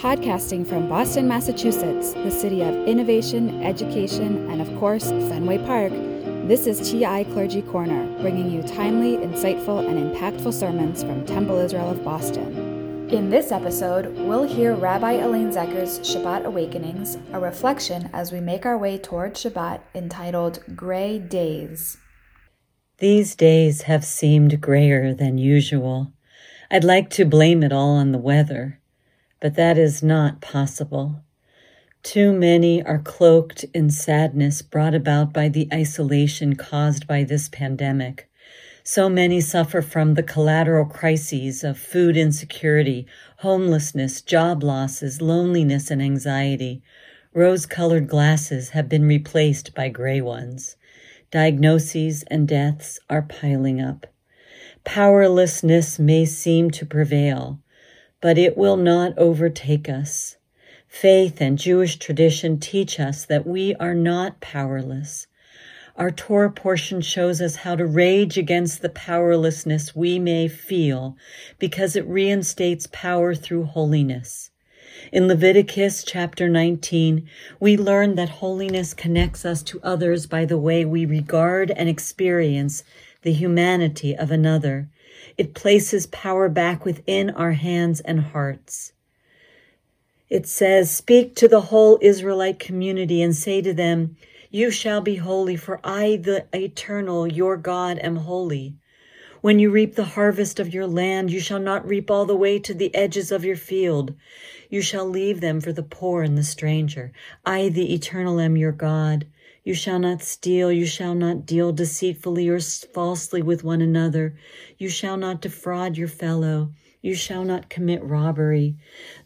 Podcasting from Boston, Massachusetts, the city of innovation, education, and of course, Fenway Park, this is TI Clergy Corner, bringing you timely, insightful, and impactful sermons from Temple Israel of Boston. In this episode, we'll hear Rabbi Elaine Zecher's Shabbat Awakenings, a reflection as we make our way toward Shabbat entitled Gray Days. These days have seemed grayer than usual. I'd like to blame it all on the weather, but that is not possible. Too many are cloaked in sadness brought about by the isolation caused by this pandemic. So many suffer from the collateral crises of food insecurity, homelessness, job losses, loneliness, and anxiety. Rose colored glasses have been replaced by gray ones. Diagnoses and deaths are piling up. Powerlessness may seem to prevail, but it will not overtake us. Faith and Jewish tradition teach us that we are not powerless. Our Torah portion shows us how to rage against the powerlessness we may feel because it reinstates power through holiness. In Leviticus chapter 19, we learn that holiness connects us to others by the way we regard and experience the humanity of another. It places power back within our hands and hearts. It says, Speak to the whole Israelite community and say to them, You shall be holy, for I, the eternal, your God, am holy. When you reap the harvest of your land, you shall not reap all the way to the edges of your field. You shall leave them for the poor and the stranger. I, the eternal, am your God. You shall not steal. You shall not deal deceitfully or falsely with one another. You shall not defraud your fellow. You shall not commit robbery.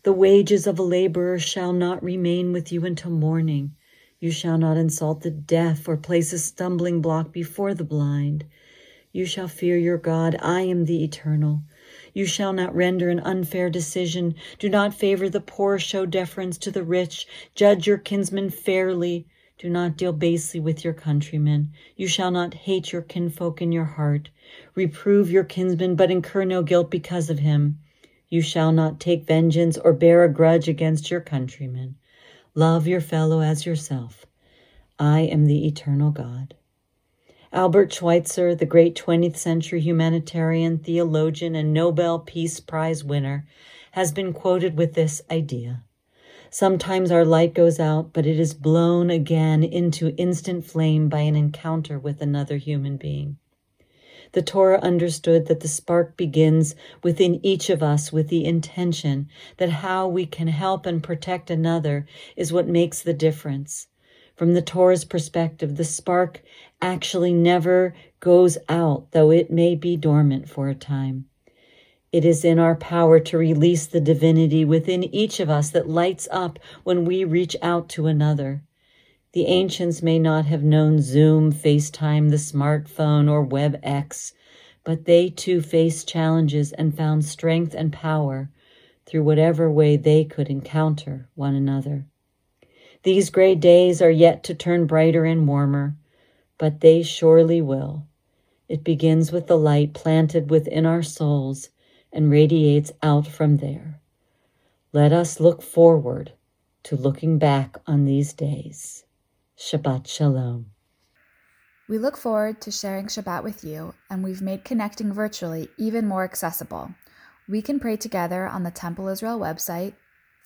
The wages of a laborer shall not remain with you until morning. You shall not insult the deaf or place a stumbling block before the blind. You shall fear your God. I am the eternal. You shall not render an unfair decision. Do not favor the poor. Show deference to the rich. Judge your kinsmen fairly. Do not deal basely with your countrymen. You shall not hate your kinfolk in your heart. Reprove your kinsman, but incur no guilt because of him. You shall not take vengeance or bear a grudge against your countrymen. Love your fellow as yourself. I am the eternal God. Albert Schweitzer, the great 20th century humanitarian, theologian, and Nobel Peace Prize winner, has been quoted with this idea. Sometimes our light goes out, but it is blown again into instant flame by an encounter with another human being. The Torah understood that the spark begins within each of us with the intention that how we can help and protect another is what makes the difference. From the Torah's perspective, the spark actually never goes out, though it may be dormant for a time. It is in our power to release the divinity within each of us that lights up when we reach out to another. The ancients may not have known Zoom, FaceTime, the smartphone, or WebEx, but they too faced challenges and found strength and power through whatever way they could encounter one another. These gray days are yet to turn brighter and warmer, but they surely will. It begins with the light planted within our souls and radiates out from there. Let us look forward to looking back on these days. Shabbat Shalom. We look forward to sharing Shabbat with you, and we've made connecting virtually even more accessible. We can pray together on the Temple Israel website,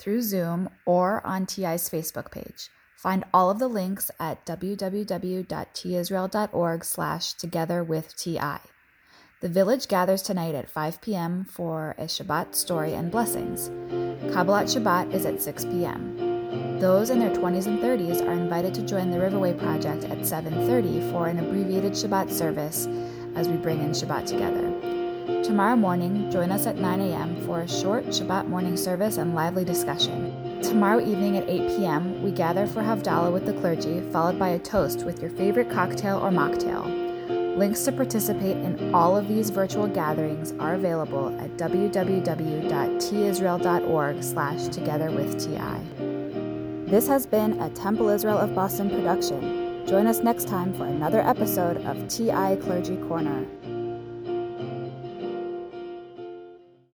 through Zoom, or on TI's Facebook page. Find all of the links at www.tisrael.org slash together with TI. The village gathers tonight at 5 p.m. for a Shabbat story and blessings. Kabbalat Shabbat is at 6 p.m. Those in their 20s and 30s are invited to join the Riverway Project at 7:30 for an abbreviated Shabbat service as we bring in Shabbat together. Tomorrow morning, join us at 9 a.m. for a short Shabbat morning service and lively discussion. Tomorrow evening at 8 p.m., we gather for Havdalah with the clergy, followed by a toast with your favorite cocktail or mocktail. Links to participate in all of these virtual gatherings are available at www.tisrael.org slash together with TI. This has been a Temple Israel of Boston production. Join us next time for another episode of TI Clergy Corner.